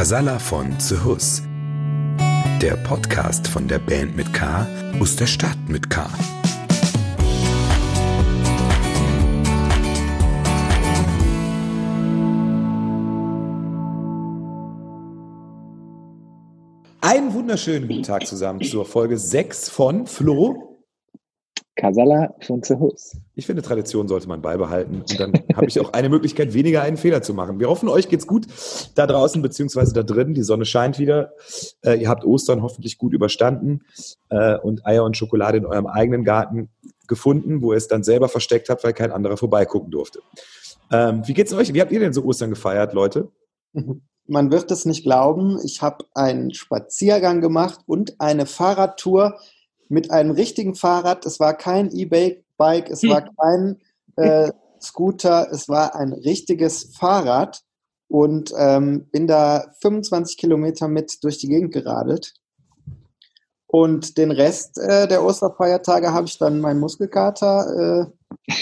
Casalla von The. Der Podcast von der Band mit K aus der Stadt mit K. Einen wunderschönen guten Tag zusammen zur Folge 6 von Flo. Casala von Zehus. Ich finde, Tradition sollte man beibehalten. Und dann habe ich auch eine Möglichkeit, weniger einen Fehler zu machen. Wir hoffen, euch geht's gut da draußen beziehungsweise da drin. Die Sonne scheint wieder. Äh, ihr habt Ostern hoffentlich gut überstanden äh, und Eier und Schokolade in eurem eigenen Garten gefunden, wo ihr es dann selber versteckt habt, weil kein anderer vorbeigucken durfte. Ähm, wie geht's euch? Wie habt ihr denn so Ostern gefeiert, Leute? Man wird es nicht glauben. Ich habe einen Spaziergang gemacht und eine Fahrradtour mit einem richtigen Fahrrad. Es war kein E-Bike, es war kein äh, Scooter, es war ein richtiges Fahrrad und ähm, bin da 25 Kilometer mit durch die Gegend geradelt. Und den Rest äh, der Osterfeiertage habe ich dann meinen Muskelkater äh,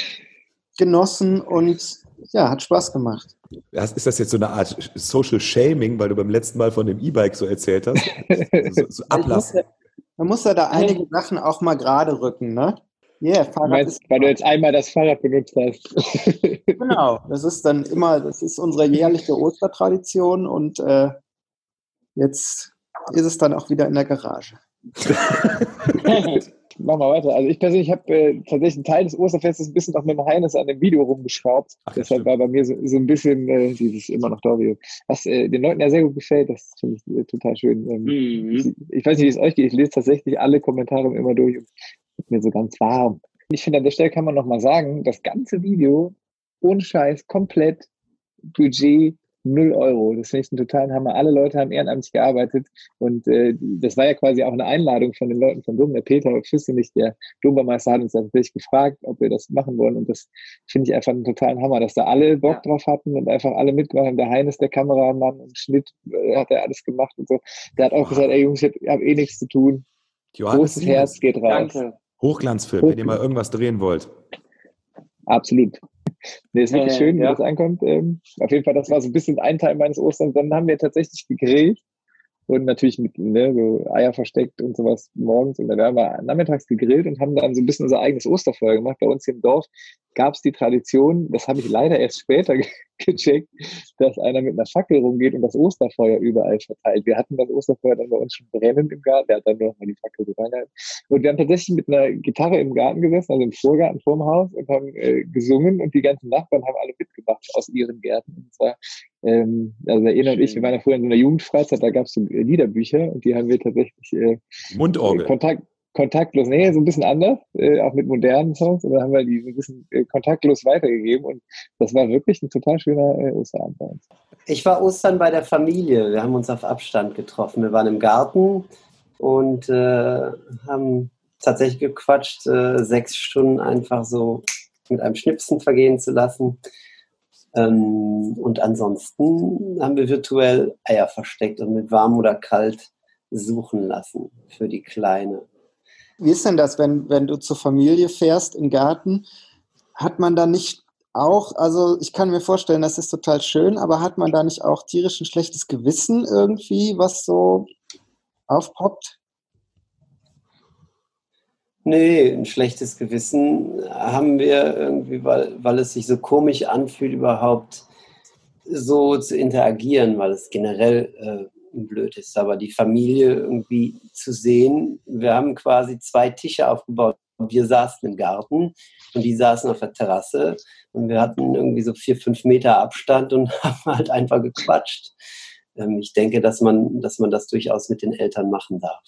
genossen und ja, hat Spaß gemacht. Ist das jetzt so eine Art Social Shaming, weil du beim letzten Mal von dem E-Bike so erzählt hast? So, so Ablass. Man muss ja da einige Sachen auch mal gerade rücken, ne? Yeah, Fahrrad meinst, weil du jetzt einmal das Fahrrad benutzt hast. genau, das ist dann immer, das ist unsere jährliche Ostertradition und äh, jetzt ist es dann auch wieder in der Garage. Machen wir weiter. Also ich persönlich habe äh, tatsächlich einen Teil des Osterfestes ein bisschen auch mit dem Heines an dem Video rumgeschraubt. Ach, Deshalb war bei mir so, so ein bisschen äh, dieses immer noch da, was äh, den Leuten ja sehr gut gefällt. Das finde ich äh, total schön. Ähm, mhm. ich, ich, weiß nicht, wie es euch geht. Ich lese tatsächlich alle Kommentare immer durch und ist mir so ganz warm. Ich finde, an der Stelle kann man nochmal sagen, das ganze Video ohne Scheiß komplett Budget null Euro. Das finde ich einen totalen Hammer. Alle Leute haben ehrenamtlich gearbeitet und äh, das war ja quasi auch eine Einladung von den Leuten von Dom. Der Peter Füssenich, der Dombameister, hat uns tatsächlich gefragt, ob wir das machen wollen und das finde ich einfach einen totalen Hammer, dass da alle Bock ja. drauf hatten und einfach alle mitgemacht haben. Der Heines, der Kameramann und Schnitt, äh, hat er alles gemacht und so. Der hat auch oh. gesagt, ey Jungs, ich habe hab eh nichts zu tun. Johannes Großes Herz geht raus. Danke. Hochglanzfilm, Hochglanz. wenn ihr mal irgendwas drehen wollt. Absolut. Nee, ist wirklich äh, schön, wie ja. das ankommt. Ähm, auf jeden Fall, das war so ein bisschen ein Teil meines Osterns. Dann haben wir tatsächlich gegrillt und natürlich mit ne, so Eier versteckt und sowas morgens. Und dann haben wir nachmittags gegrillt und haben dann so ein bisschen unser eigenes Osterfeuer gemacht. Bei uns hier im Dorf gab es die Tradition, das habe ich leider erst später gecheckt, dass einer mit einer Fackel rumgeht und das Osterfeuer überall verteilt. Wir hatten das Osterfeuer dann bei uns schon brennend im Garten, der hat dann nur noch mal die Fackel so reingehalten. Und wir haben tatsächlich mit einer Gitarre im Garten gesessen, also im Vorgarten vorm Haus und haben äh, gesungen und die ganzen Nachbarn haben alle mitgemacht aus ihren Gärten. Und zwar ähm, also Ena und ich, wir waren ja früher in so einer Jugendfreizeit, da gab es so Liederbücher und die haben wir tatsächlich äh, Mundorgel. Kontakt, kontaktlos, nee, so ein bisschen anders, äh, auch mit modernen Songs, dann haben wir die so ein bisschen äh, kontaktlos weitergegeben und das war wirklich ein total schöner äh, Osterabend bei uns. Ich war Ostern bei der Familie, wir haben uns auf Abstand getroffen, wir waren im Garten und äh, haben tatsächlich gequatscht, äh, sechs Stunden einfach so mit einem Schnipsen vergehen zu lassen. Ähm, und ansonsten haben wir virtuell Eier versteckt und mit warm oder kalt suchen lassen für die Kleine. Wie ist denn das, wenn, wenn du zur Familie fährst im Garten? Hat man da nicht auch, also ich kann mir vorstellen, das ist total schön, aber hat man da nicht auch tierisch ein schlechtes Gewissen irgendwie, was so aufpoppt? Nee, ein schlechtes Gewissen haben wir irgendwie, weil, weil es sich so komisch anfühlt, überhaupt so zu interagieren, weil es generell äh, blöd ist. Aber die Familie irgendwie zu sehen, wir haben quasi zwei Tische aufgebaut. Wir saßen im Garten und die saßen auf der Terrasse und wir hatten irgendwie so vier, fünf Meter Abstand und haben halt einfach gequatscht. Ähm, ich denke, dass man, dass man das durchaus mit den Eltern machen darf.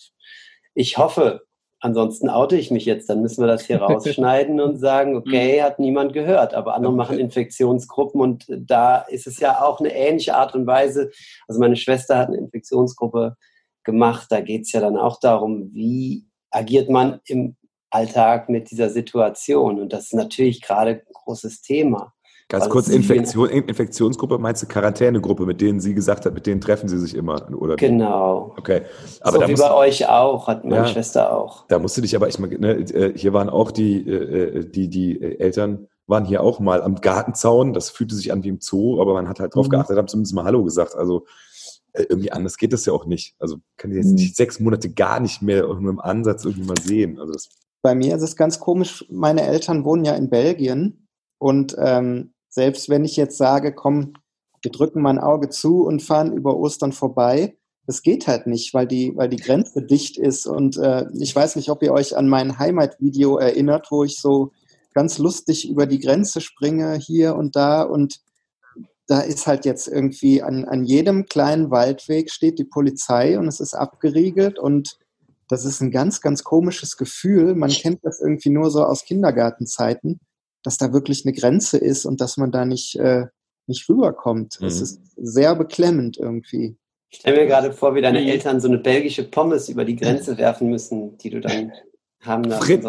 Ich hoffe, Ansonsten oute ich mich jetzt, dann müssen wir das hier rausschneiden und sagen, okay, mhm. hat niemand gehört, aber andere machen Infektionsgruppen und da ist es ja auch eine ähnliche Art und Weise. Also meine Schwester hat eine Infektionsgruppe gemacht, da geht es ja dann auch darum, wie agiert man im Alltag mit dieser Situation und das ist natürlich gerade ein großes Thema. Ganz kurz, Infektion, Infektionsgruppe meinst du Quarantänegruppe, mit denen sie gesagt hat, mit denen treffen sie sich immer, oder? Genau. Okay. Aber so wie bei euch auch, hat meine ja, Schwester auch. Da musste dich aber, ich meine, ne, äh, hier waren auch die, äh, die, die Eltern waren hier auch mal am Gartenzaun. Das fühlte sich an wie im Zoo, aber man hat halt drauf mhm. geachtet, haben zumindest mal Hallo gesagt. Also äh, irgendwie anders geht das ja auch nicht. Also kann ich jetzt nicht sechs Monate gar nicht mehr nur im Ansatz irgendwie mal sehen. Also das Bei mir ist es ganz komisch, meine Eltern wohnen ja in Belgien und ähm, selbst wenn ich jetzt sage, komm, wir drücken mal ein Auge zu und fahren über Ostern vorbei, das geht halt nicht, weil die, weil die Grenze dicht ist. Und äh, ich weiß nicht, ob ihr euch an mein Heimatvideo erinnert, wo ich so ganz lustig über die Grenze springe, hier und da. Und da ist halt jetzt irgendwie an, an jedem kleinen Waldweg steht die Polizei und es ist abgeriegelt und das ist ein ganz, ganz komisches Gefühl. Man kennt das irgendwie nur so aus Kindergartenzeiten, dass da wirklich eine Grenze ist und dass man da nicht, äh, nicht rüberkommt. Es Mhm. ist sehr beklemmend irgendwie. Ich stelle mir gerade vor, wie deine Eltern so eine belgische Pommes über die Grenze werfen müssen, die du dann haben darfst. Frit-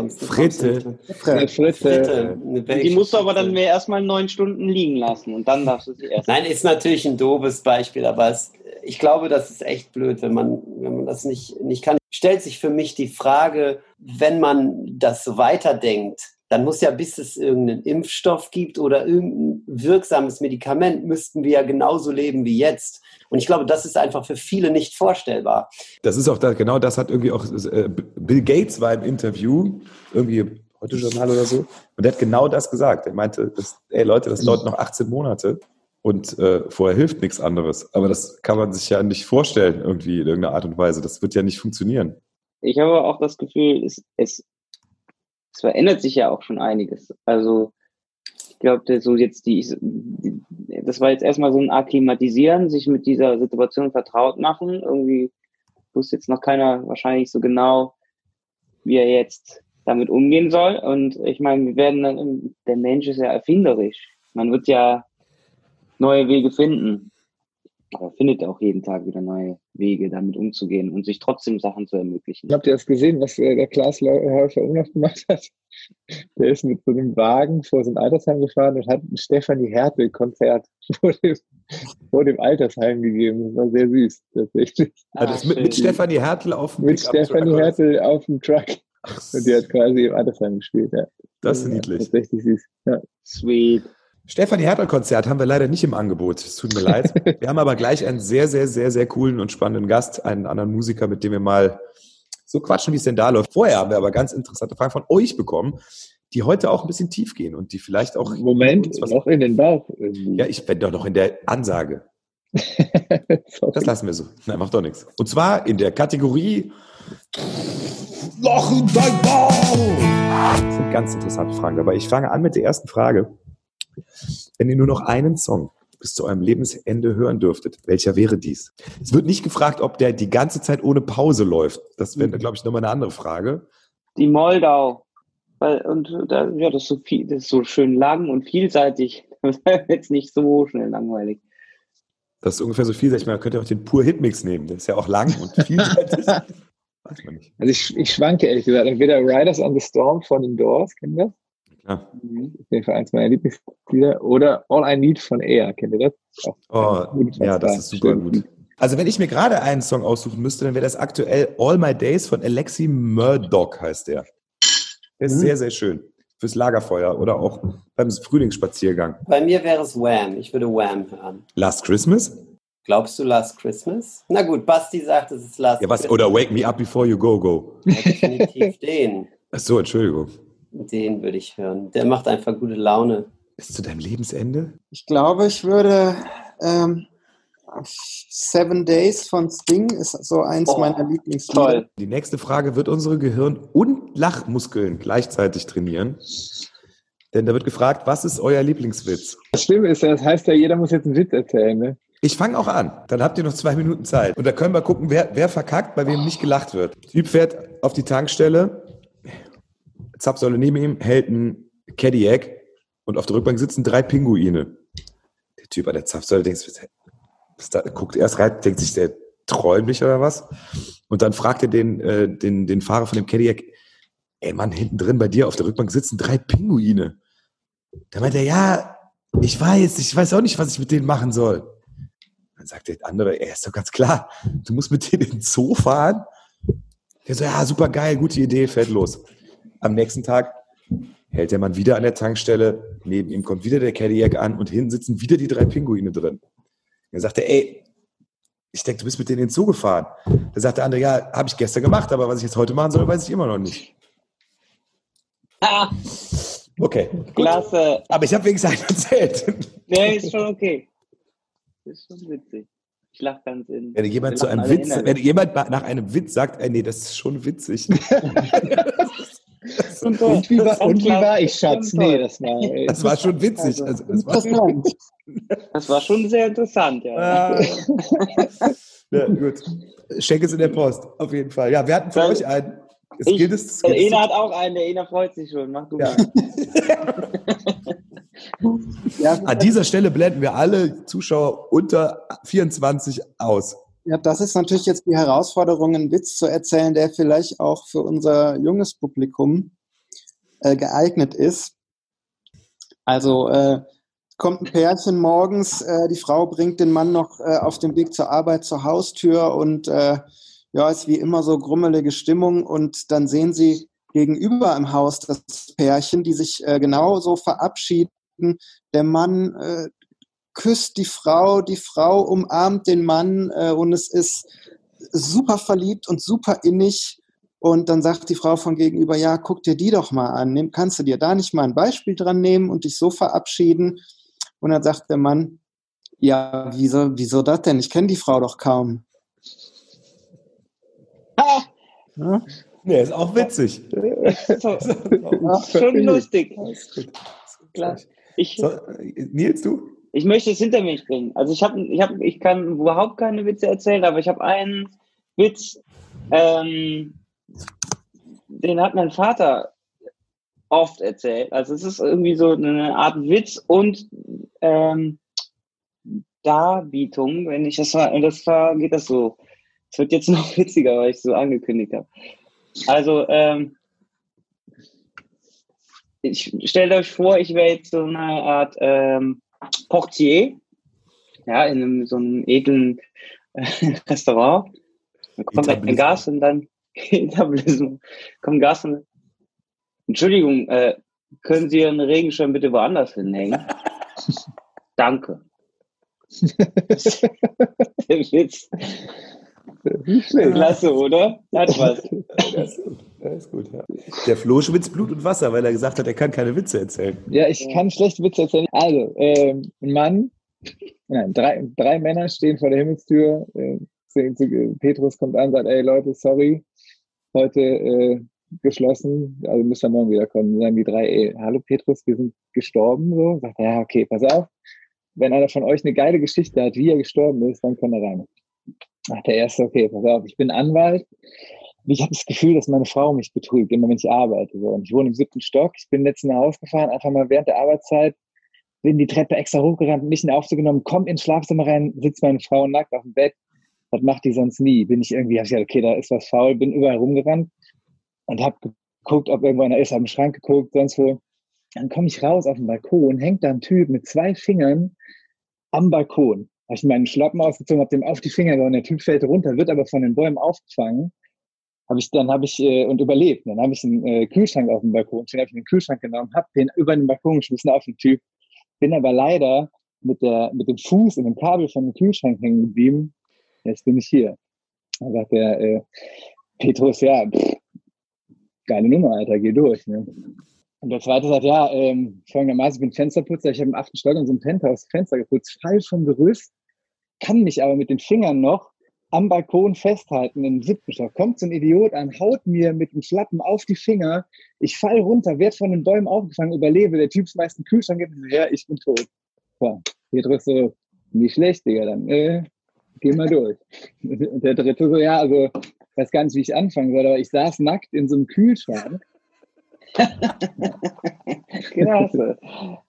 Fritte. Fritte. Fritte, Die musst du aber dann mehr erstmal neun Stunden liegen lassen und dann darfst du sie erst. Nein, ist natürlich ein doofes Beispiel, aber es, ich glaube, das ist echt blöd, wenn man, wenn man das nicht, nicht kann. Stellt sich für mich die Frage, wenn man das so weiterdenkt, dann muss ja, bis es irgendeinen Impfstoff gibt oder irgendein wirksames Medikament, müssten wir ja genauso leben wie jetzt. Und ich glaube, das ist einfach für viele nicht vorstellbar. Das ist auch da, genau das hat irgendwie auch äh, Bill Gates war im Interview, irgendwie heute Journal oder so, und der hat genau das gesagt. Er meinte, das, ey Leute, das dauert noch 18 Monate und äh, vorher hilft nichts anderes. Aber das kann man sich ja nicht vorstellen, irgendwie in irgendeiner Art und Weise. Das wird ja nicht funktionieren. Ich habe auch das Gefühl, es, es, es verändert sich ja auch schon einiges. Also ich glaube, so jetzt die, das war jetzt erstmal so ein Akklimatisieren, sich mit dieser Situation vertraut machen. Irgendwie wusste jetzt noch keiner wahrscheinlich so genau, wie er jetzt damit umgehen soll. Und ich meine, wir werden dann, der Mensch ist ja erfinderisch. Man wird ja neue Wege finden. Aber findet auch jeden Tag wieder neue Wege, damit umzugehen und sich trotzdem Sachen zu ermöglichen. Habt ihr das gesehen, was äh, der Klaas Häufer Umlauf gemacht hat? Der ist mit so einem Wagen vor so ein Altersheim gefahren und hat ein Stefanie Hertel-Konzert vor dem, vor dem Altersheim gegeben. Das war sehr süß, tatsächlich. Also das mit, mit. Stefanie Hertel auf dem Mit Stefanie? Hertel auf dem Truck. Ach, Und die hat quasi im Altersheim gespielt. Ja. das ist Ja, niedlich. Tatsächlich süß. Ja. Sweet. Stefanie Hertel-Konzert haben wir leider nicht im Angebot. Es tut mir leid. Wir haben aber gleich einen sehr, sehr, sehr, sehr coolen und spannenden Gast, einen anderen Musiker, mit dem wir mal so quatschen, wie es denn da läuft. Vorher haben wir aber ganz interessante Fragen von euch bekommen, die heute auch ein bisschen tief gehen und die vielleicht auch. Moment, noch in den Bauch. irgendwie. Ja, ich bin doch noch in der Ansage. Das lassen wir so. Nein, macht doch nichts. Und zwar in der Kategorie Loch in dein Bauch. Das sind ganz interessante Fragen dabei. Ich fange an mit der ersten Frage. Wenn ihr nur noch einen Song bis zu eurem Lebensende hören dürftet, welcher wäre dies? Es wird nicht gefragt, ob der die ganze Zeit ohne Pause läuft. Das wäre, glaube ich, nochmal eine andere Frage. Die Moldau. Weil, und da, ja, das ist so viel, das ist so schön lang und vielseitig. Das ist jetzt nicht so schnell langweilig. Das ist ungefähr so vielseitig. Man könnte auch den Pur Hitmix nehmen. Der ist ja auch lang und vielseitig. Weiß man nicht. Also ich, ich schwanke ehrlich gesagt. Entweder Riders on the Storm von den Doors, kennt ihr das? Klar. Mhm. Auf jeden Fall eins meiner Lieblingslieder. Oder All I Need von Air, kennt ihr das? Oh, ja, das da ist super schön. gut. Also wenn ich mir gerade einen Song aussuchen müsste, dann wäre das aktuell All My Days von Alexi Murdoch heißt der. Der ist Mhm. sehr, sehr schön. Fürs Lagerfeuer oder auch beim Frühlingsspaziergang. Bei mir wäre es Wham. Ich würde Wham hören. Last Christmas? Glaubst du Last Christmas? Na gut, Basti sagt, es ist Last Ja, was? Christmas. Oder Wake Me Up Before You Go Go. Ja, definitiv den. Ach so, Entschuldigung. Den würde ich hören. Der macht einfach gute Laune. Bis zu deinem Lebensende? Ich glaube, ich würde ähm, Seven Days von Sting ist so eins Oh, meiner Lieblingslieder. Toll. Die nächste Frage wird unsere Gehirn- und Lachmuskeln gleichzeitig trainieren. Denn da wird gefragt, was ist euer Lieblingswitz? Das Schlimme ist, ja, das heißt ja, jeder muss jetzt einen Witz erzählen. Ne? Ich fange auch an. Dann habt ihr noch zwei Minuten Zeit. Und da können wir gucken, wer, wer verkackt, bei wem nicht gelacht wird. Typ fährt auf die Tankstelle, Zapfsäule neben ihm, hält ein Cadillac und auf der Rückbank sitzen drei Pinguine. Der Typ an der Zapfsäule denkt, da, guckt erst rein, denkt sich, der träumt nicht oder was? Und dann fragt er den, äh, den, den Fahrer von dem Cadillac, ey Mann, hinten drin bei dir auf der Rückbank sitzen drei Pinguine. Da meint er, ja, ich weiß, ich weiß auch nicht, was ich mit denen machen soll. Dann sagt der andere, ey, ist doch ganz klar, du musst mit denen in den Zoo fahren. Der so, ja, super geil, gute Idee, fährt los. Am nächsten Tag hält der Mann wieder an der Tankstelle, neben ihm kommt wieder der Cadillac an und hinten sitzen wieder die drei Pinguine drin. Dann sagt er, ey, Ich denke, du bist mit denen hinzugefahren. Da sagt der andere, ja, habe ich gestern gemacht, aber was ich jetzt heute machen soll, weiß ich immer noch nicht. Ah, Okay, gut. klasse. Aber ich habe wenigstens einen erzählt. Nee, ist schon okay. Ist schon witzig. Ich lach ganz in. Wenn jemand zu einem Witz, innerlich. wenn jemand nach einem Witz sagt, ey, nee, das ist schon witzig. Schon. Und wie war, Schon und wie war ich, Schatz? Schon Nee, toll. das war. Das war schon witzig. Also, das war, Interessant. Das war schon sehr interessant, ja. Ah. ja, gut. Schenk es in der Post, auf jeden Fall. Ja, wir hatten für Weil- euch einen. Es Ich- gilt es, es Der gilt Ena hat auch einen, der Ena freut sich schon. Mach du Ja. mal. Ja, An dieser Stelle blenden wir alle Zuschauer unter 24 aus. Ja, das ist natürlich jetzt die Herausforderung, einen Witz zu erzählen, der vielleicht auch für unser junges Publikum äh, geeignet ist. Also äh, kommt ein Pärchen morgens, äh, die Frau bringt den Mann noch äh, auf dem Weg zur Arbeit zur Haustür und äh, ja, ist wie immer so grummelige Stimmung und dann sehen sie gegenüber im Haus das Pärchen, die sich äh, genauso verabschieden. Der Mann äh, küsst die Frau, die Frau umarmt den Mann äh, und es ist super verliebt und super innig. Und dann sagt die Frau von gegenüber, ja, guck dir die doch mal an. Nimm, kannst du dir da nicht mal ein Beispiel dran nehmen und dich so verabschieden? Und dann sagt der Mann, ja, wieso, wieso das denn? Ich kenne die Frau doch kaum. Ah, Ja? Nee, ist auch witzig. so, schon lustig. Klar. Ich, So, Nils, du? ich möchte es hinter mich bringen. Also ich habe, ich habe, ich kann überhaupt keine Witze erzählen, aber ich habe einen Witz, ähm, den hat mein Vater oft erzählt. Also es ist irgendwie so eine Art Witz und ähm, Darbietung, wenn ich das war, und das war, geht das so. Es wird jetzt noch witziger, weil ich es so angekündigt habe. Also, ähm, ich stellt euch vor, ich wäre jetzt so eine Art ähm, Portier, ja, in einem, so einem edlen äh, Restaurant. Dann kommt ein Etablissement. Gast und dann Etablissement. Gast und Entschuldigung, äh, können Sie Ihren Regenschirm bitte woanders hinhängen? Danke. Der Witz. Klasse, oder? Hat was. Ist gut. Ja. Der Flo schwitzt Blut und Wasser, weil er gesagt hat, er kann keine Witze erzählen. Ja, ich kann schlechte Witze erzählen. Also, ähm, ein Mann, nein, drei, drei Männer stehen vor der Himmelstür. Äh, Petrus kommt an, sagt, ey Leute, sorry, heute äh, geschlossen, also müsst ihr morgen wiederkommen. Dann sagen die drei, ey, hallo Petrus, wir sind gestorben. So, sagt er, ja, okay, pass auf. Wenn einer von euch eine geile Geschichte hat, wie er gestorben ist, dann kann er rein. Sagt der erste, okay, pass auf, ich bin Anwalt. Ich habe das Gefühl, dass meine Frau mich betrügt, immer wenn ich arbeite. So. Und ich wohne im siebten Stock. Ich bin letztens nach Hause gefahren, einfach mal während der Arbeitszeit, bin die Treppe extra hochgerannt, nicht in den Aufzug genommen, komm ins Schlafzimmer rein, sitzt meine Frau nackt auf dem Bett. Das macht die sonst nie. Bin ich irgendwie, hab ich gesagt, okay, da ist was faul, bin überall rumgerannt und habe geguckt, ob irgendwo einer ist, habe im Schrank geguckt, sonst wo. Dann komme ich raus auf den Balkon, hängt da ein Typ mit zwei Fingern am Balkon. Habe ich meinen Schlappen ausgezogen, habe dem auf die Finger gehauen, der Typ fällt runter, wird aber von den Bäumen aufgefangen. Hab ich, dann habe ich äh, und überlebt. Dann habe ich einen äh, Kühlschrank auf dem Balkon stehen, habe ich den Kühlschrank genommen, habe den über den Balkon geschmissen auf den Typ, bin aber leider mit der mit dem Fuß in dem Kabel von dem Kühlschrank hängen geblieben. Jetzt bin ich hier. Dann sagt der äh, Petrus, ja, pff, geile Nummer, Alter, geh durch. Ne? Und der zweite sagt, ja, ähm, folgendermaßen, ich bin Fensterputzer, ich habe im achten Stock in so einem Penthouse Fenster geputzt, fall vom Gerüst, kann mich aber mit den Fingern noch am Balkon festhalten im siebten Stock. Kommt so ein Idiot an, haut mir mit dem Schlappen auf die Finger, ich fall runter, werd von den Bäumen aufgefangen, überlebe, der Typ schmeißt einen Kühlschrank, gibt ja, ich bin tot. Petrus so, nicht schlecht, Digga, dann äh, geh mal durch. Und der dritte so, ja, also, ich weiß gar nicht, wie ich anfangen soll, aber ich saß nackt in so einem Kühlschrank. Klasse.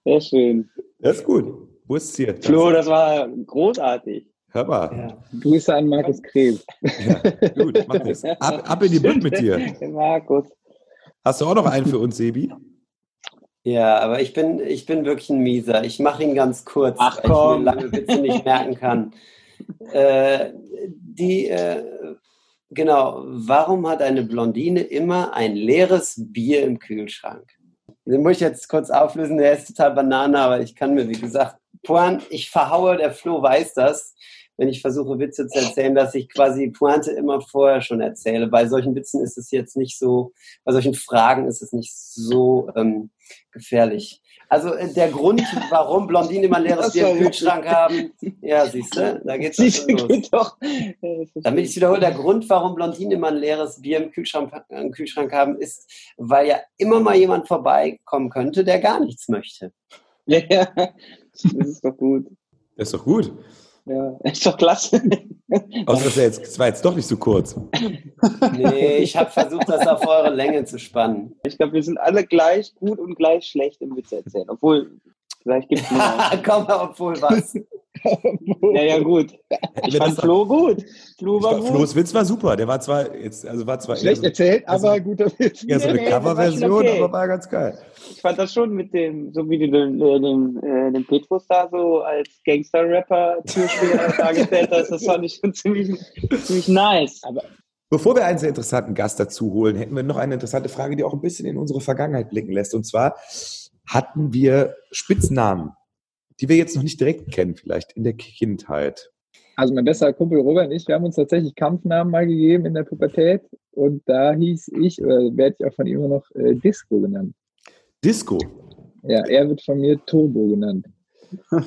Sehr schön. Das ist gut. Wo ist es hier? Flo, das war großartig. Hör mal. Grüße an Markus Krebs. Ja, gut, das. Ab, ab in die Bütt mit dir. Markus. Hast du auch noch einen für uns, Sebi? Ja, aber ich bin, ich bin wirklich ein Mieser. Ich mache ihn ganz kurz, Ach, weil ich komm. mir lange Witze nicht merken kann. Äh, die, äh, genau, warum hat eine Blondine immer ein leeres Bier im Kühlschrank? Den muss ich jetzt kurz auflösen, der ist total Banane, aber ich kann mir, wie gesagt, Poan, ich verhaue, der Flo weiß das. wenn ich versuche, Witze zu erzählen, dass ich quasi Pointe immer vorher schon erzähle. Bei solchen Witzen ist es jetzt nicht so, bei solchen Fragen ist es nicht so ähm, gefährlich. Also äh, der Grund, warum Blondinen immer ein leeres Bier im Kühlschrank haben, ja, siehst du, da geht's du, los. geht doch. Damit ich es wiederhole, der Grund, warum Blondinen immer ein leeres Bier im Kühlschrank, im Kühlschrank haben, ist, weil ja immer mal jemand vorbeikommen könnte, der gar nichts möchte. Ja, ja. Das ist doch gut. Das ist doch gut. Ja, ist doch klasse. Außer dass er jetzt, das war jetzt doch nicht so kurz. Nee, ich habe versucht, das auf eure Länge zu spannen. Ich glaube, wir sind alle gleich gut und gleich schlecht im Witze erzählen. Obwohl, vielleicht gibt es. Komm, obwohl was. Naja, gut. Ich fand Flo gut. Flo war gut. Flo's Witz war super. Der war zwar jetzt, also war zwar Schlecht eher erzählt, also- aber guter Witz. so, eher so eine Nee, Coverversion, okay. aber war ganz geil. Ich fand das schon mit dem, so wie du den, äh, den, äh, den Petrus da so als Gangster-Rapper Türsteher dargestellt hast, das fand ich schon ziemlich, ziemlich nice. Aber Bevor wir einen sehr interessanten Gast dazu holen, hätten wir noch eine interessante Frage, die auch ein bisschen in unsere Vergangenheit blicken lässt. Und zwar hatten wir Spitznamen, die wir jetzt noch nicht direkt kennen, vielleicht in der Kindheit. Also mein bester Kumpel Robert und ich, wir haben uns tatsächlich Kampfnamen mal gegeben in der Pubertät und da hieß ich, oder werde ich auch von ihm immer noch äh, Disco genannt. Disco. Ja, er wird von mir Turbo genannt.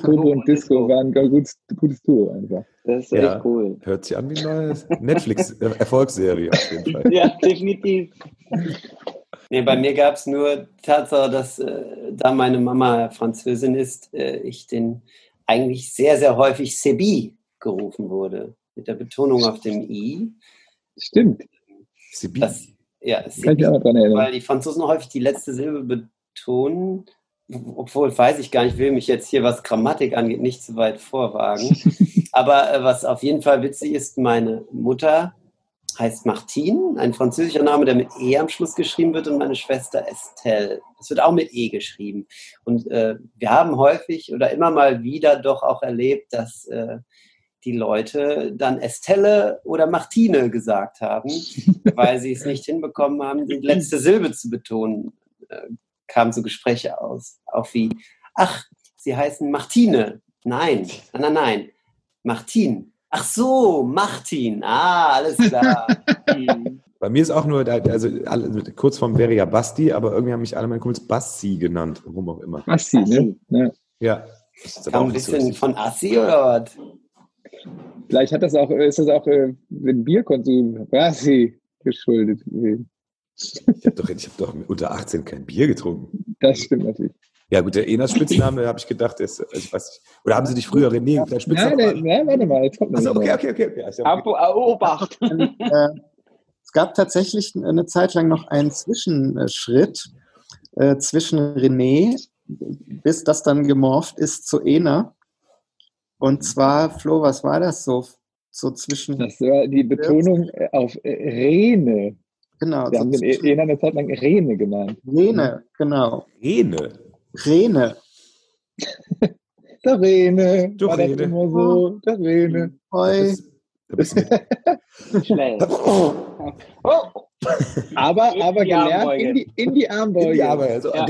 Turbo und Disco waren ein gutes, gutes Duo einfach. Das ist Ja. echt cool. Hört sich an wie eine neue Netflix-Erfolgsserie auf jeden Fall. Ja, definitiv. Nee, bei mir gab es nur Tatsache, dass äh, da meine Mama Französin ist, äh, ich den eigentlich sehr, sehr häufig Sebi gerufen wurde. Mit der Betonung auf dem I. Stimmt, Sibi. Das, ja, kann ich Sebi, weil die Franzosen häufig die letzte Silbe betonen. Obwohl, weiß ich gar nicht, will mich jetzt hier, was Grammatik angeht, nicht zu weit vorwagen. Aber äh, was auf jeden Fall witzig ist, meine Mutter heißt Martine, ein französischer Name, der mit E am Schluss geschrieben wird, und meine Schwester Estelle. Das wird auch mit E geschrieben. Und äh, wir haben häufig oder immer mal wieder doch auch erlebt, dass äh, die Leute dann Estelle oder Martine gesagt haben, weil sie es nicht hinbekommen haben, die letzte Silbe zu betonen. Äh, kamen so Gespräche aus, auch wie, ach, sie heißen Martine. Nein, nein, nein, nein. Martin. Ach so, Martin. Ah, alles klar. Hm. Bei mir ist auch nur, also alle, Kurzform wäre ja Basti, aber irgendwie haben mich alle meine Kumpels Bassi genannt, warum auch immer. Assi, ne? Ja. Ja. Das Kam auch ein so bisschen richtig. von Assi oder was? Vielleicht hat das auch, ist das auch äh, den Bierkonsum Assi geschuldet. gewesen. Ich habe doch, ich hab doch unter 18 kein Bier getrunken. Das stimmt natürlich. Ja gut, der Enas Spitzname, habe ich gedacht, ist, also ich weiß nicht. Oder haben sie dich früher René, dein Spitzname? nein, nein, warte mal, jetzt kommt noch Achso, okay, okay, okay. okay. Also, okay. Obacht. äh, es gab tatsächlich eine Zeit lang noch einen Zwischenschritt äh, zwischen René, bis das dann gemorpht ist zu Ena. Und zwar, Flo, was war das so? So zwischen, Das war die Betonung äh, auf äh, Rene. genau, Wir so haben den Ena eine Zeit lang Rene genannt. Rene, genau. Rene. Rene. Der Rene. Du war Rene. immer so. Der Rene. Hoi. Da Schlecht. Oh. Aber, In aber die gelernt in die, in die Armbeuge. ja, aber so Ja.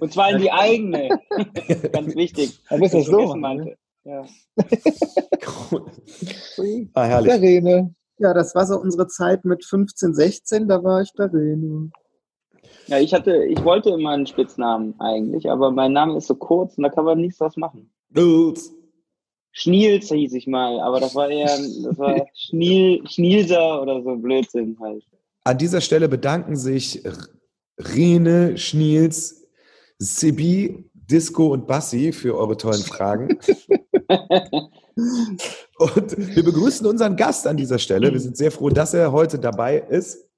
Und zwar in die eigene. Ganz wichtig. Man muss das so machen. meinte. Ja. Ah, Der herrlich. Rene. Ja, das war so unsere Zeit mit 15, 16, da war ich der Rene. Ja, ich hatte, ich wollte immer einen Spitznamen eigentlich, aber mein Name ist so kurz und da kann man nichts draus machen. Dudes. Schniels hieß ich mal, aber das war eher, das war Schniel, Schnielser oder so Blödsinn halt. An dieser Stelle bedanken sich Rene, Schniels, Sibi, Disco und Bassi für eure tollen Fragen. Und wir begrüßen unseren Gast an dieser Stelle. Wir sind sehr froh, dass er heute dabei ist.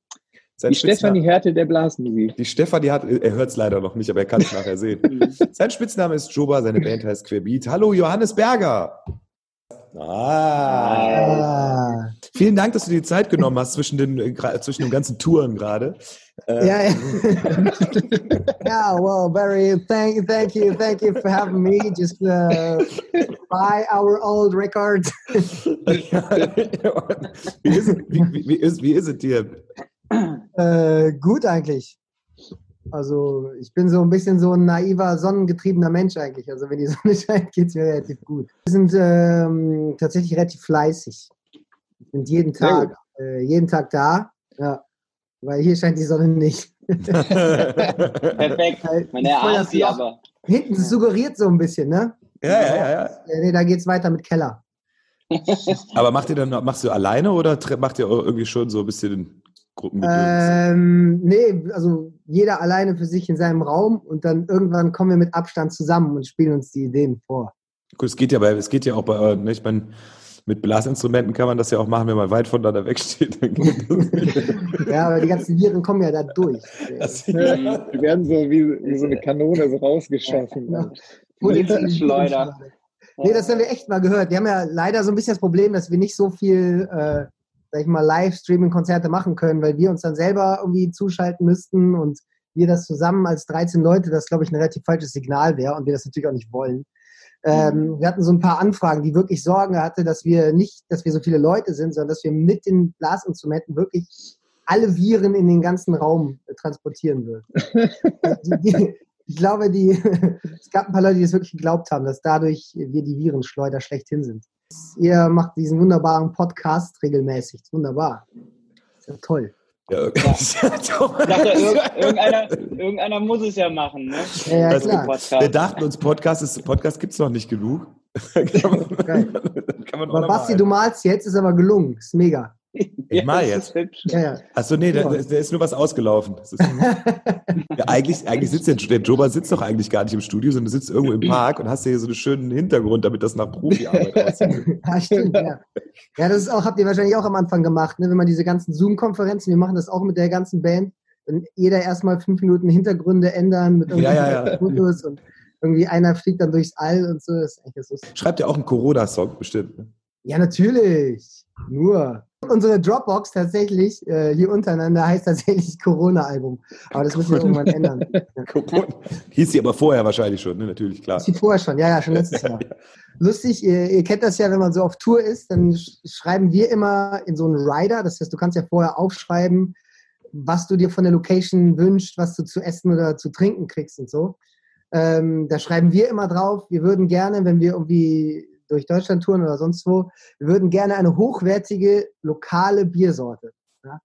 Sein Die Stefanie Härte der Blasmusik. Die Stefanie hat, er hört es leider noch nicht, aber er kann es nachher sehen. Sein Spitzname ist Joba, seine Band heißt Querbeat. Hallo, Johannes Berger. Ah. Vielen Dank, dass du dir die Zeit genommen hast zwischen den, äh, zwischen den ganzen Touren gerade. Äh, Yeah, yeah. yeah. Well, very thank thank you thank you for having me. Just uh, buy our old record. wie, ist, wie, wie, ist, wie ist es dir? Äh, gut eigentlich. Also ich bin so ein bisschen so ein naiver, sonnengetriebener Mensch eigentlich. Also wenn die Sonne scheint, geht es mir relativ gut. Wir sind ähm, tatsächlich relativ fleißig. Wir sind jeden Tag, äh, jeden Tag da. Ja. Weil hier scheint die Sonne nicht. Perfekt. Man erahnt sie aber. Hinten suggeriert so ein bisschen, ne? Ja, ja, ja. ja. Nee, da geht's weiter mit Keller. Aber macht ihr dann, machst du alleine oder macht ihr irgendwie schon so ein bisschen Gruppen? Ähm, nee, also jeder alleine für sich in seinem Raum und dann irgendwann kommen wir mit Abstand zusammen und spielen uns die Ideen vor. Gut, es geht ja bei, es geht ja auch bei, ne, ich meine, mit Blasinstrumenten kann man das ja auch machen, wenn man weit voneinander wegsteht. Ja, aber die ganzen Viren kommen ja da durch. Das- Die werden so wie, wie so eine Kanone so rausgeschossen. Ja. Schleuder. Nee, das haben wir echt mal gehört. Wir haben ja leider so ein bisschen das Problem, dass wir nicht so viel, äh, sag ich mal, Livestreaming-Konzerte machen können, weil wir uns dann selber irgendwie zuschalten müssten und wir das zusammen als 13 Leute, das glaube ich ein relativ falsches Signal wäre und wir das natürlich auch nicht wollen. Ähm, wir hatten so ein paar Anfragen, die wirklich Sorgen hatte, dass wir nicht, dass wir so viele Leute sind, sondern dass wir mit den Blasinstrumenten wirklich alle Viren in den ganzen Raum äh, transportieren würden. die, die, ich glaube, die, es gab ein paar Leute, die es wirklich geglaubt haben, dass dadurch wir die Virenschleuder schlechthin sind. Ihr macht diesen wunderbaren Podcast regelmäßig. Ist wunderbar. Ist ja toll. Ja, Ich dachte, irg irgendeiner, irgendeiner muss es ja machen, ne? Ja, ja, Das- klar. Wir dachten uns, Podcast, ist, Podcast gibt es noch nicht genug. kann man, kann man Aber Basti, du malst jetzt, ist aber gelungen. Ist mega. Ich mal das jetzt. Ja, ja. Achso, nee, da, Ja. da ist nur was ausgelaufen. Das ist, ja, eigentlich, eigentlich sitzt der, der Joba sitzt doch eigentlich gar nicht im Studio, sondern du sitzt irgendwo im Park und hast hier so einen schönen Hintergrund, damit das nach Profiarbeit aussieht. Ja, stimmt, ja. Ja, das ist auch, habt ihr wahrscheinlich auch am Anfang gemacht, ne? wenn man diese ganzen Zoom-Konferenzen, wir machen das auch mit der ganzen Band, dann jeder erstmal fünf Minuten Hintergründe ändern mit Ja, ja, ja. irgendwelchen Fotos und irgendwie einer fliegt dann durchs All und so. Das ist eigentlich so. Schreibt ja auch einen Corona-Song bestimmt. ne? Ja, natürlich. Nur. Unsere Dropbox tatsächlich äh, hier untereinander heißt tatsächlich Corona-Album. Aber das müssen wir irgendwann ändern. Corona. Hieß sie aber vorher wahrscheinlich schon, ne? natürlich, klar. Das wie vorher schon, ja, ja, schon letztes Jahr. Lustig, ihr, ihr kennt das ja, wenn man so auf Tour ist, dann sch schreiben wir immer in so einen Rider. Das heißt, du kannst ja vorher aufschreiben, was du dir von der Location wünschst, was du zu essen oder zu trinken kriegst und so. Ähm, da schreiben wir immer drauf, wir würden gerne, wenn wir irgendwie durch Deutschland touren oder sonst wo, wir würden gerne eine hochwertige lokale Biersorte. Ja?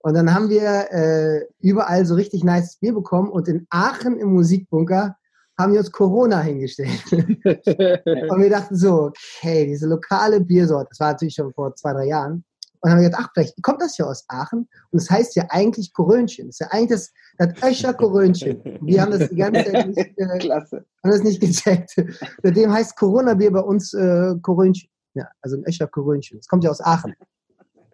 Und dann haben wir äh, überall so richtig nice Bier bekommen und in Aachen im Musikbunker haben wir uns Corona hingestellt. Und wir dachten so, okay, diese lokale Biersorte, das war natürlich schon vor zwei, drei Jahren. Und dann haben wir gedacht, ach, vielleicht kommt das ja aus Aachen. Und es heißt ja eigentlich Korönchen. Das ist ja eigentlich das, das Öscher Korönchen. Wir haben das die ganze Zeit nicht, äh, Klasse. haben das nicht gecheckt. Seitdem heißt Corona-Bier bei uns äh, Korönchen. Ja, also ein Öscher Korönchen. Das kommt ja aus Aachen.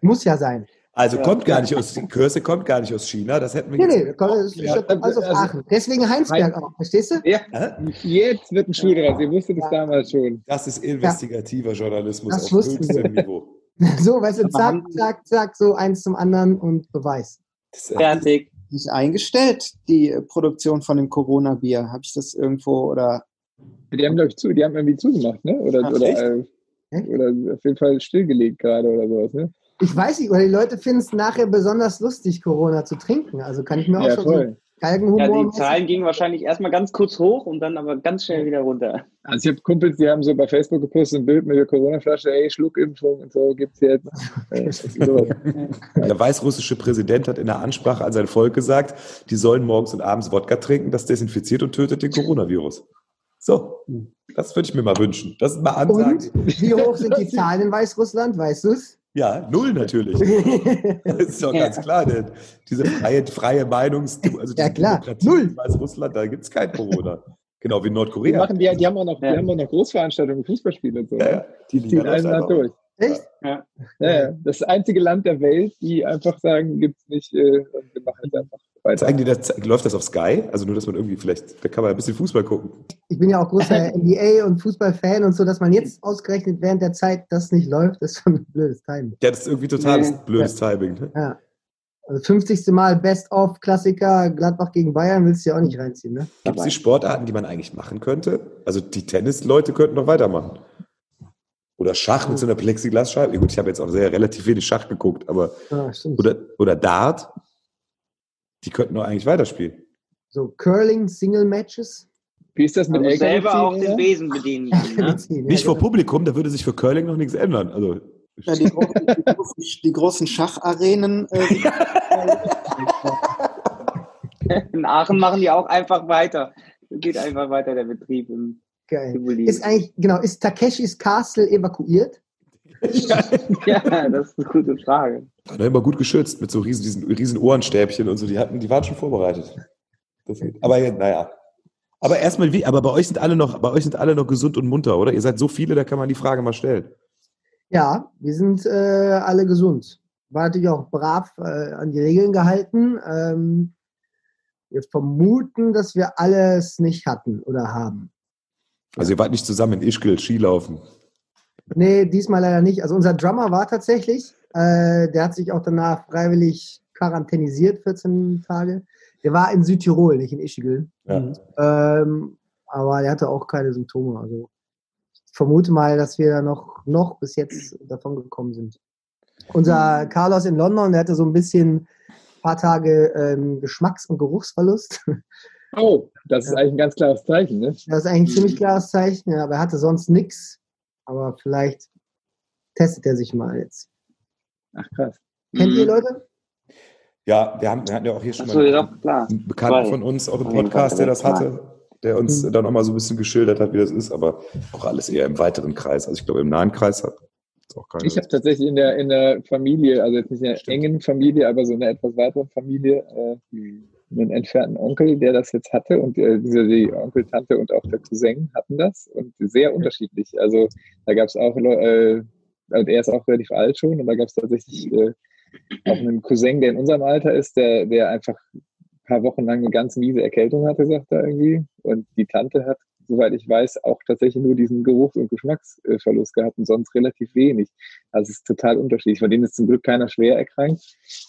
Muss ja sein. Also Ja. kommt gar nicht aus, Kürze kommt gar nicht aus China, das hätten wir Nee, nee, kommt- das ist Ja. alles aus Also- Aachen. Deswegen Heinsberg auch, verstehst du? Ja, Hä? jetzt wird ein Schuh draus. Ihr wusstet es Ja. damals schon. Das ist investigativer Journalismus Das auf höchstem Niveau. So, weißt du, zack, zack, zack, so eins zum anderen und Beweis. Das, Fertig. Nicht eingestellt, die äh, Produktion von dem Corona-Bier. Habe ich das irgendwo oder Die haben, glaube ich, zu, die haben irgendwie zugemacht, ne? Oder, Ach, oder, äh, oder auf jeden Fall stillgelegt gerade oder sowas, ne? Ich weiß nicht, oder die Leute finden es nachher besonders lustig, Corona zu trinken. Also kann ich mir auch Ja, schon voll. So Galgenhumor. Ja, die Zahlen gingen wahrscheinlich erstmal ganz kurz hoch und dann aber ganz schnell wieder runter. Also ich habe Kumpels, die haben so bei Facebook gepostet ein Bild mit der Corona-Flasche, ey, Schluckimpfung und so gibt's jetzt. Äh. Der weißrussische Präsident hat in der Ansprache an sein Volk gesagt, die sollen morgens und abends Wodka trinken, das desinfiziert und tötet den Coronavirus. So, das würde ich mir mal wünschen. Das ist mal Ansagen. Und wie hoch sind die Zahlen in Weißrussland, weißt du es? Ja, null natürlich. Das ist doch ganz klar. Denn diese freie, freie Meinungs... Also Ja, diese klar. Demokratie Null. in Weißrussland, da gibt es kein Corona. Genau wie in Die, Nordkorea. machen, die, die, haben auch noch, die Ja. haben auch noch Großveranstaltungen, Fußballspiele und so. Ja, ne? ja, die Die liegen ziehen da einen durch. Echt? Ja, ja. Das ist das einzige Land der Welt, die einfach sagen, gibt's nicht, äh, und wir machen jetzt einfach weiter. Zeigen die das, läuft das auf Sky? Also nur, dass man irgendwie vielleicht, da kann man ein bisschen Fußball gucken. Ich bin ja auch großer NBA und Fußballfan und so, dass man jetzt ausgerechnet während der Zeit das nicht läuft, ist schon ein blödes Timing. Ja, das ist irgendwie total Nee. blödes Timing. Ne? Ja. Also 50. Mal Best-of-Klassiker Gladbach gegen Bayern willst du ja auch nicht reinziehen, ne? Gibt es die Sportarten, die man eigentlich machen könnte? Also die Tennisleute könnten noch weitermachen. Oder Schach mit so einer Plexiglasscheibe. Ja, Gut, ich habe jetzt auch sehr relativ wenig Schach geguckt, aber Ja, oder, oder Dart, die könnten doch eigentlich weiterspielen. so Curling-Single-Matches. Wie ist das mit Also selber auch den Besen bedienen. Ne? Nicht ja, vor. Publikum, da würde sich für Curling noch nichts ändern. Also, Ja, die, großen, die, großen, die großen Schacharenen. Äh, In Aachen machen die auch einfach weiter. Geht einfach weiter der Betrieb im Geil. Ist eigentlich, genau, ist Takeshis Castle evakuiert? ja, das ist eine gute Frage. da immer gut geschützt mit so riesen, diesen riesen Ohrenstäbchen und so. Die hatten, die waren schon vorbereitet. Das. Aber ja, naja. Aber erstmal wie, aber bei euch sind alle noch, bei euch sind alle noch gesund und munter, oder? Ihr seid so viele, da kann man die Frage mal stellen. Ja, wir sind äh, alle gesund. War natürlich auch brav äh, an die Regeln gehalten. Ähm, wir vermuten, dass wir alles nicht hatten oder haben. Also ihr wart nicht zusammen in Ischgl Skilaufen. Nee, diesmal leider nicht. Also unser Drummer war tatsächlich, äh, der hat sich auch danach freiwillig quarantänisiert, 14 Tage. Der war in Südtirol, nicht in Ischgl. Ja. Ähm, aber der hatte auch keine Symptome. Also ich vermute mal, dass wir da noch, noch bis jetzt davon gekommen sind. Unser Carlos in London, der hatte so ein bisschen ein paar Tage ähm, Geschmacks- und Geruchsverlust. Oh, das ist eigentlich ein ganz klares Zeichen, ne? Das ist eigentlich ein ziemlich klares Zeichen, ja, aber er hatte sonst nichts. Aber vielleicht testet er sich mal jetzt. Ach krass. Kennt ihr Mhm. Leute? Ja, wir, haben, wir hatten ja auch hier schon Achso, mal ja, klar. einen Bekannten von uns, auch im Podcast, der das hatte, der uns Mhm. dann auch mal so ein bisschen geschildert hat, wie das ist, aber auch alles eher im weiteren Kreis. Also ich glaube, im nahen Kreis hat es auch keiner. Ich habe tatsächlich in der, in der Familie, also jetzt nicht in der Stimmt. engen Familie, aber so in einer etwas weiteren Familie, äh, einen entfernten Onkel, der das jetzt hatte und äh, diese, die Onkel, Tante und auch der Cousin hatten das und sehr unterschiedlich. Also da gab es auch, äh, und er ist auch relativ alt schon und da gab es tatsächlich äh, auch einen Cousin, der in unserem Alter ist, der, der einfach ein paar Wochen lang eine ganz miese Erkältung hatte, sagt er irgendwie. Und die Tante hat, soweit ich weiß, auch tatsächlich nur diesen Geruchs- und Geschmacksverlust gehabt und sonst relativ wenig. Also es ist total unterschiedlich. Von denen ist zum Glück keiner schwer erkrankt.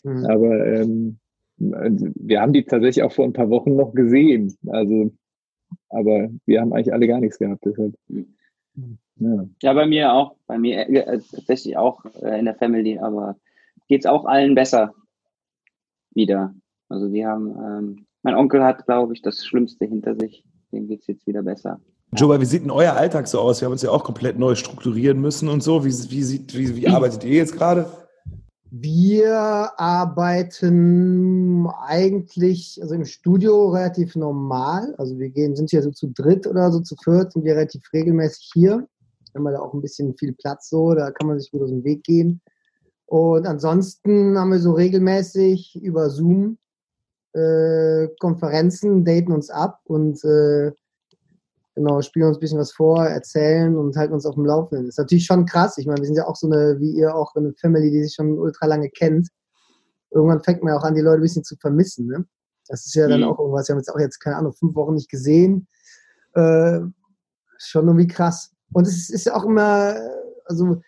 Mhm. Aber ähm, wir haben die tatsächlich auch vor ein paar Wochen noch gesehen. Also, aber wir haben eigentlich alle gar nichts gehabt. Deshalb. Ja. Ja, bei mir auch. Bei mir äh, tatsächlich auch äh, in der Family, aber geht's auch allen besser wieder. Also die haben, ähm, mein Onkel hat, glaube ich, das Schlimmste hinter sich. Dem geht's jetzt wieder besser. Joe, wie sieht denn euer Alltag so aus? Wir haben uns ja auch komplett neu strukturieren müssen und so. Wie, wie, sieht, wie, wie arbeitet ihr jetzt gerade? Wir arbeiten eigentlich, also im Studio relativ normal. Also wir gehen, sind hier so zu dritt oder so zu viert, sind wir relativ regelmäßig hier. Haben wir da auch ein bisschen viel Platz so, da kann man sich gut aus dem Weg gehen. Und ansonsten haben wir so regelmäßig über Zoom äh, Konferenzen, daten uns ab und äh, genau, spielen uns ein bisschen was vor, erzählen und halten uns auf dem Laufenden. ist natürlich schon krass. Ich meine, wir sind ja auch so eine, wie ihr auch, eine Family, die sich schon ultra lange kennt. Irgendwann fängt man ja auch an, die Leute ein bisschen zu vermissen. Ne? Das ist ja dann Mhm. auch irgendwas. Wir haben jetzt auch jetzt, keine Ahnung, fünf Wochen nicht gesehen. Äh, schon irgendwie krass. Und es ist, ja auch immer, also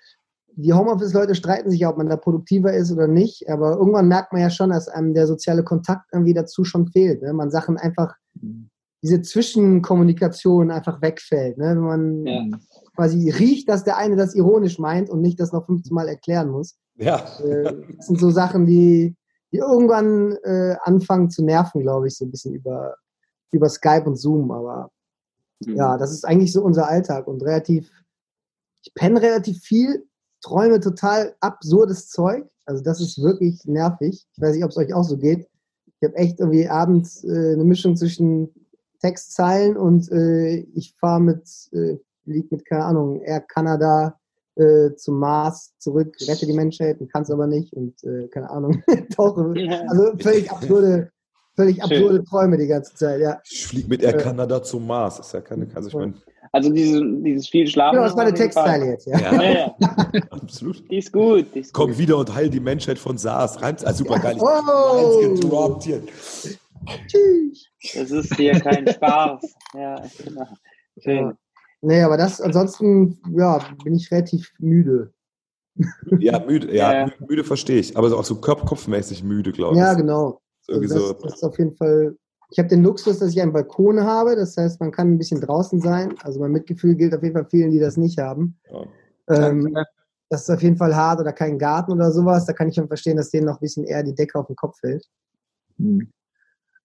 die Homeoffice-Leute streiten sich ja, ob man da produktiver ist oder nicht. Aber irgendwann merkt man ja schon, dass einem der soziale Kontakt irgendwie dazu schon fehlt. Ne? Man Sachen einfach, diese Zwischenkommunikation einfach wegfällt. Ne? Wenn man Ja. quasi riecht, dass der eine das ironisch meint und nicht das noch 15 Mal erklären muss. Ja. Äh, das sind so Sachen, die, die irgendwann äh, anfangen zu nerven, glaube ich, so ein bisschen über, über Skype und Zoom. Aber Mhm. ja, das ist eigentlich so unser Alltag und relativ, ich penne relativ viel, träume total absurdes Zeug. Also das ist wirklich nervig. Ich weiß nicht, ob es euch auch so geht. Ich habe echt irgendwie abends äh, eine Mischung zwischen Textzeilen und äh, ich fahre mit, äh, flieg mit, keine Ahnung, Air Canada äh, zum Mars zurück, rette die Menschheit und kann es aber nicht und äh, keine Ahnung, tauche. Also völlig absurde, völlig Schön. absurde Träume die ganze Zeit, ja. Ich fliege mit Air Canada zum Mars. Ist ja keine, also ich meine, Also diese, dieses viel Schlafen. Genau, das war eine. Textzeile jetzt, ja. Ja, ja. absolut. Die ist gut. Die ist Komm gut. wieder und heil die Menschheit von SARS. Reimt, also super geil. Ich Oh. gedroppt hier. Tschüss. Das ist hier kein Spaß. Ja, genau. Ja. Nee, aber das, ansonsten, ja, bin ich relativ müde. Ja, müde, ja, Ja. müde, müde verstehe ich. Aber so auch so kopfmäßig müde, glaube ich. Ja, genau. So Also Irgendwie das, so. das ist auf jeden Fall. Ich habe den Luxus, dass ich einen Balkon habe. Das heißt, man kann ein bisschen draußen sein. Also mein Mitgefühl gilt auf jeden Fall vielen, die das nicht haben. Ja. Ähm, das ist auf jeden Fall hart oder kein Garten oder sowas. Da kann ich schon verstehen, dass denen noch ein bisschen eher die Decke auf den Kopf fällt. Hm.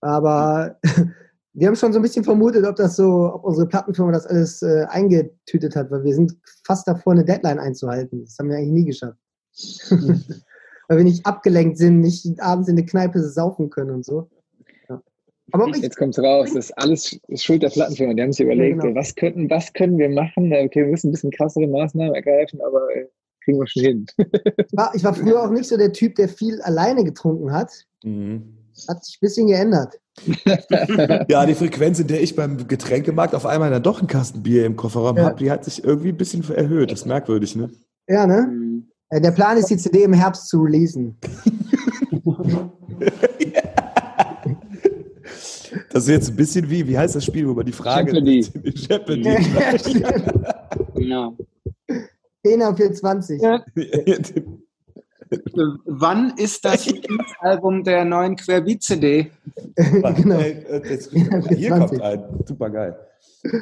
Aber wir haben schon so ein bisschen vermutet, ob das so, ob unsere Plattenfirma das alles äh, eingetütet hat, weil wir sind fast davor, eine Deadline einzuhalten. Das haben wir eigentlich nie geschafft. weil wir nicht abgelenkt sind, nicht abends in der Kneipe saufen können und so. Ja. Aber Jetzt kommt raus, das ist alles Schuld der Plattenfirma. Die haben sich überlegt, ja, genau. was, könnten, was können wir machen? Okay, wir müssen ein bisschen krassere Maßnahmen ergreifen, aber äh, kriegen wir schon hin. ich, war, ich war früher auch nicht so der Typ, der viel alleine getrunken hat. Mhm. Hat sich ein bisschen geändert. ja, die Frequenz, in der ich beim Getränkemarkt auf einmal dann doch einen Kasten Bier im Kofferraum ja. habe, die hat sich irgendwie ein bisschen erhöht. Das ist merkwürdig, ne? Ja, ne? Mhm. Äh, der Plan ist, die CD im Herbst zu releasen. Das ist jetzt ein bisschen wie, wie heißt das Spiel, wo man die Frage... Jeopardy. Jeopardy. Genau. 10 auf 24. Ja. Wann ist das Album der neuen Querbeat-CD? genau. Hier kommt ein. Super geil.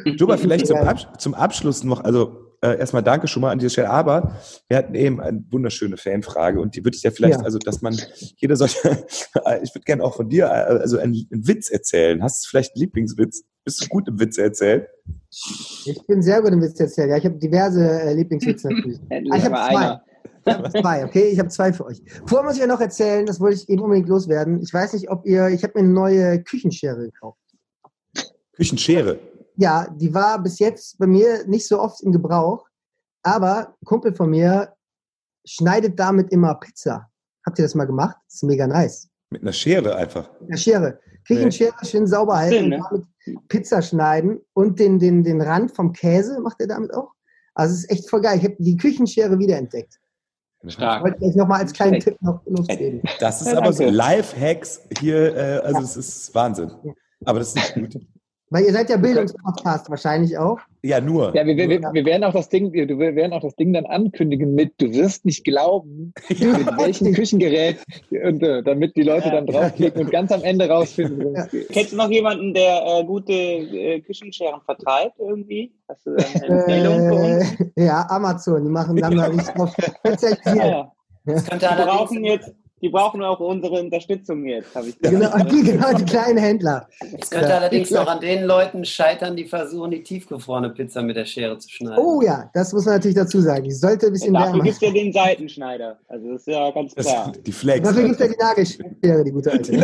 Juba, vielleicht zum, Abs zum Abschluss noch, also äh, erstmal danke schon mal an dieser Stelle, aber wir hatten eben eine wunderschöne Fanfrage und die würde ich ja vielleicht, ja. also dass man jeder solche, ich würde gerne auch von dir, äh, also einen, einen, Witz erzählen. Hast du vielleicht einen Lieblingswitz? Bist du gut im Witz erzählen? Ich bin sehr gut im Witz erzählen, ja. Ich habe diverse äh, Lieblingswitze natürlich. ah, ich habe zwei. Ich habe zwei, okay? Ich habe zwei für euch. Vorher muss ich ja noch erzählen, das wollte ich eben unbedingt loswerden. Ich weiß nicht, ob ihr, ich habe mir eine neue Küchenschere gekauft. Küchenschere? Ja, die war bis jetzt bei mir nicht so oft in Gebrauch, aber ein Kumpel von mir schneidet damit immer Pizza. Habt ihr das mal gemacht? Das ist mega nice. Mit einer Schere einfach. Mit einer Schere. Küchenschere nee. schön sauber halten Schön, ne? und damit Pizza schneiden und den, den, den Rand vom Käse macht er damit auch. Also es ist echt voll geil. Ich habe die Küchenschere wiederentdeckt. Stark. Ich wollte euch nochmal als kleinen Tipp noch losgeben. Das ist aber so Live-Hacks hier, äh, also ja. es ist Wahnsinn. Aber das ist nicht gut. Weil ihr seid ja Bildungspodcast wahrscheinlich auch. Ja, nur. Ja, wir, wir, wir, werden auch das Ding, wir werden auch das Ding dann ankündigen mit, du wirst nicht glauben, mit welchem Küchengerät, und, äh, damit die Leute dann draufklicken und ganz am Ende rausfinden, geht. Kennst du noch jemanden, der äh, gute äh, Küchenscheren vertreibt irgendwie? Hast du eine Empfehlung für uns? Ja, Amazon, die machen dann da nicht drauf spezialisiert. Ja, ja. Das könnte wir brauchen jetzt die brauchen auch unsere Unterstützung jetzt, habe ich gesagt. Genau, die, genau, die kleinen Händler. Es könnte ja. allerdings noch an den Leuten scheitern, die versuchen, die tiefgefrorene Pizza mit der Schere zu schneiden. Oh ja, das muss man natürlich dazu sagen. Die sollte ein bisschen ja, Dafür gibt es ja den Seitenschneider. Also das ist ja ganz klar. Das, die Flex. Dafür gibt es ja die Nagelschere, die gute alte. Die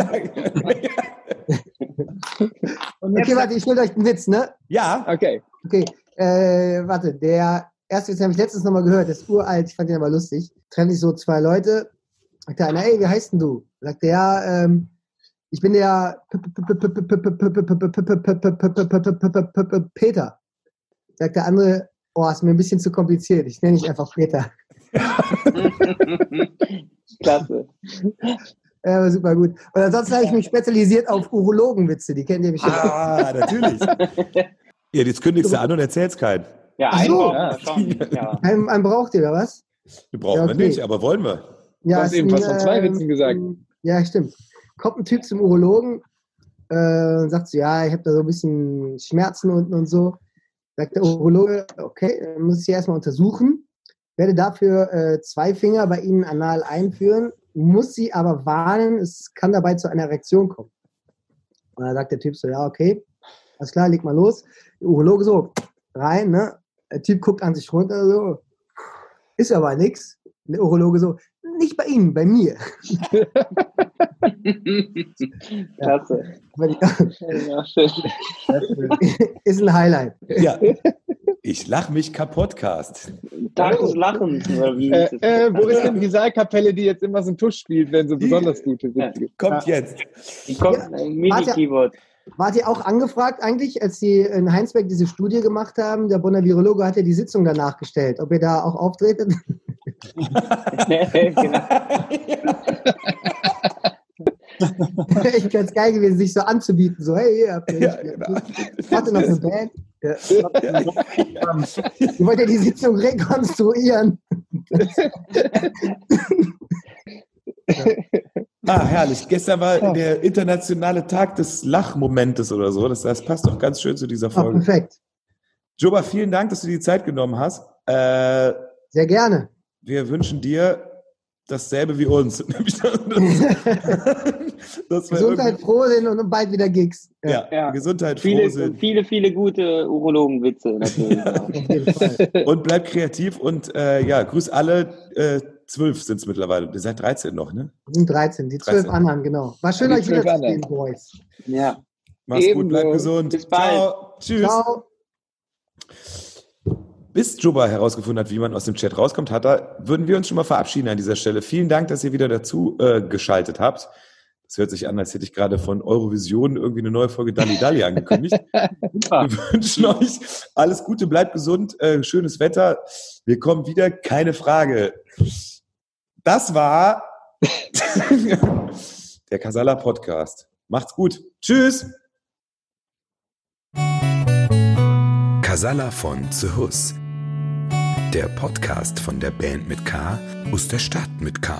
okay, warte, ich will euch einen Witz, ne? Ja. Okay. Okay, äh, warte, der erste Witz habe ich letztens nochmal gehört, der ist uralt, ich fand den aber lustig. Trennen sich so zwei Leute, Sagt der einer, ey, wie heißt denn du? Sagt der, ja, ähm, ich bin der Peter. Sagt der andere, oh, ist mir ein bisschen zu kompliziert. Ich nenne dich einfach Peter. Klasse. Ja, super gut. Und ansonsten habe ich mich spezialisiert auf Urologenwitze. Die kennt ihr bestimmt. Ah, natürlich. Ja, jetzt kündigst du an und erzählst keinen. Ja, einen, so. ja, schon, ja. Einen, einen braucht ihr, oder was? Du brauchen ja, okay. wir nicht, aber wollen wir. Ja, du hast eben fast von zwei Witzen gesagt. Ja, stimmt. Kommt ein Typ zum Urologen äh, und sagt so, ja, ich habe da so ein bisschen Schmerzen unten und so. Sagt der Urologe, okay, dann muss ich sie erstmal untersuchen, werde dafür äh, zwei Finger bei Ihnen anal einführen, muss sie aber warnen, es kann dabei zu einer Erektion kommen. Und dann sagt der Typ so, ja, okay, alles klar, leg mal los. Der Urologe so, rein, ne? Der Typ guckt an sich runter, so, ist aber nichts. Der Urologe so, nicht bei Ihnen, bei mir. Klasse. Ja, ist ein Highlight. Ja. Ich lach mich kaputt, Cast. Tag des Lachens. Äh, äh, wo ist denn die Saalkapelle, die jetzt immer so einen Tusch spielt, wenn so besonders gute ja. Kommt jetzt. Die kommt ja. ein Mini-Keyboard. Wart ihr auch angefragt eigentlich, als Sie in Heinsberg diese Studie gemacht haben? Der Bonner Virologe hat ja die Sitzung danach gestellt, ob ihr da auch auftretet? Genau. Echt ganz geil gewesen, sich so anzubieten. So, hey, habt ihr ja, genau. ich hatte noch eine Band. Ja. Ich wollte ja die Sitzung rekonstruieren. Ah, herrlich. Gestern war ja. der internationale Tag des Lachmomentes oder so. Das, das passt doch ganz schön zu dieser Folge. Oh, perfekt. Joba, vielen Dank, dass du die Zeit genommen hast. Äh, Sehr gerne wir wünschen dir dasselbe wie uns. das Gesundheit, froh sind und bald wieder Gigs. Ja, ja. Gesundheit, viele, froh sind. Viele, viele gute Urologenwitze natürlich. und bleibt kreativ und äh, ja, grüß alle. Äh, zwölf sind es mittlerweile. Ihr seid 13 noch, ne? Sind 13, die zwölf anderen, genau. War schön, euch wieder zu sehen, Boys. Ja. Mach's Ebenso. gut, bleibt gesund. Bis bald. Ciao. Tschüss. Ciao. Bis Juba herausgefunden hat, wie man aus dem Chat rauskommt, hat er, würden wir uns schon mal verabschieden an dieser Stelle. Vielen Dank, dass ihr wieder dazu äh, geschaltet habt. Das hört sich an, als hätte ich gerade von Eurovision irgendwie eine neue Folge Dalli Dalli angekündigt. wir wünschen euch alles Gute, bleibt gesund, äh, schönes Wetter. Wir kommen wieder, keine Frage. Das war der Casala Podcast. Macht's gut. Tschüss. Casala von The Hus der Podcast von der Band mit K aus der Stadt mit K.